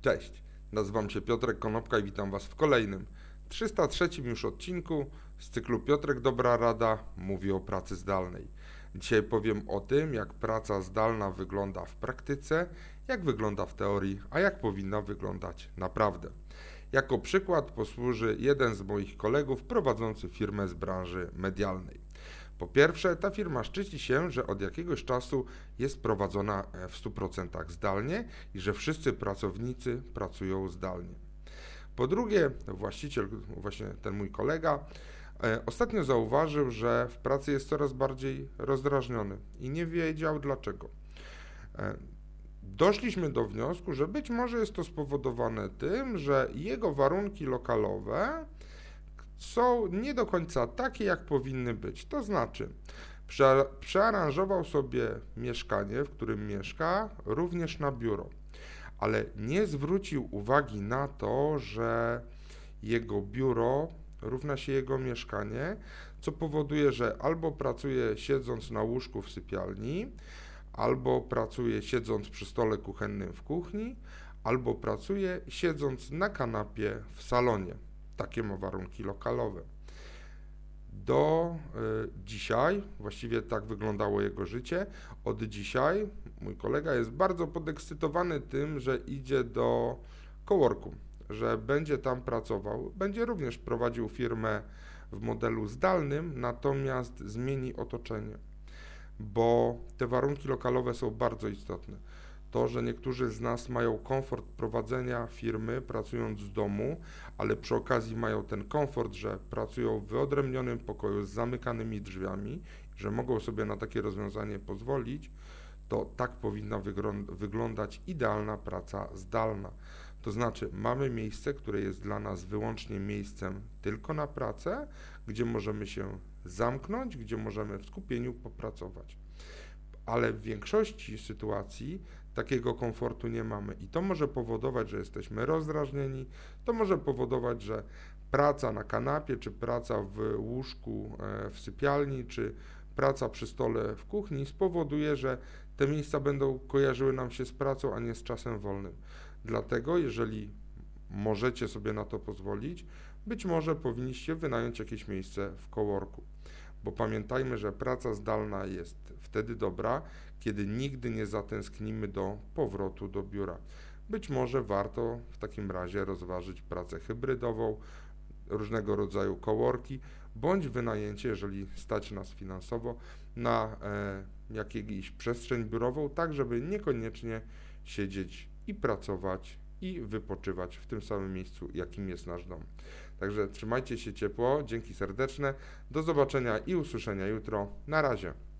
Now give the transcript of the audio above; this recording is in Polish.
Cześć, nazywam się Piotrek Konopka i witam Was w kolejnym, 303 już odcinku z cyklu Piotrek Dobra Rada mówi o pracy zdalnej. Dzisiaj powiem o tym, jak praca zdalna wygląda w praktyce, jak wygląda w teorii, a jak powinna wyglądać naprawdę. Jako przykład posłuży jeden z moich kolegów prowadzący firmę z branży medialnej. Po pierwsze, ta firma szczyci się, że od jakiegoś czasu jest prowadzona e, w 100% zdalnie i że wszyscy pracownicy pracują zdalnie. Po drugie, właściciel, właśnie ten mój kolega, e, ostatnio zauważył, że w pracy jest coraz bardziej rozdrażniony i nie wiedział dlaczego. E, doszliśmy do wniosku, że być może jest to spowodowane tym, że jego warunki lokalowe są nie do końca takie, jak powinny być. To znaczy, prze, przearanżował sobie mieszkanie, w którym mieszka, również na biuro, ale nie zwrócił uwagi na to, że jego biuro równa się jego mieszkanie, co powoduje, że albo pracuje siedząc na łóżku w sypialni, albo pracuje siedząc przy stole kuchennym w kuchni, albo pracuje siedząc na kanapie w salonie. Takie ma warunki lokalowe. Do y, dzisiaj, właściwie tak wyglądało jego życie, od dzisiaj mój kolega jest bardzo podekscytowany tym, że idzie do coworku, że będzie tam pracował, będzie również prowadził firmę w modelu zdalnym, natomiast zmieni otoczenie, bo te warunki lokalowe są bardzo istotne to, że niektórzy z nas mają komfort prowadzenia firmy pracując z domu, ale przy okazji mają ten komfort, że pracują w wyodrębnionym pokoju z zamykanymi drzwiami, że mogą sobie na takie rozwiązanie pozwolić, to tak powinna wyglądać idealna praca zdalna. To znaczy, mamy miejsce, które jest dla nas wyłącznie miejscem tylko na pracę, gdzie możemy się zamknąć, gdzie możemy w skupieniu popracować. Ale w większości sytuacji takiego komfortu nie mamy. I to może powodować, że jesteśmy rozdrażnieni, to może powodować, że praca na kanapie, czy praca w łóżku e, w sypialni, czy praca przy stole w kuchni spowoduje, że te miejsca będą kojarzyły nam się z pracą, a nie z czasem wolnym. Dlatego, jeżeli możecie sobie na to pozwolić, być może powinniście wynająć jakieś miejsce w coworku bo pamiętajmy, że praca zdalna jest wtedy dobra, kiedy nigdy nie zatęsknimy do powrotu do biura. Być może warto w takim razie rozważyć pracę hybrydową, różnego rodzaju kołorki, bądź wynajęcie, jeżeli stać nas finansowo, na e, przestrzeń biurową, tak żeby niekoniecznie siedzieć i pracować i wypoczywać w tym samym miejscu, jakim jest nasz dom. Także trzymajcie się ciepło, dzięki serdeczne, do zobaczenia i usłyszenia jutro. Na razie.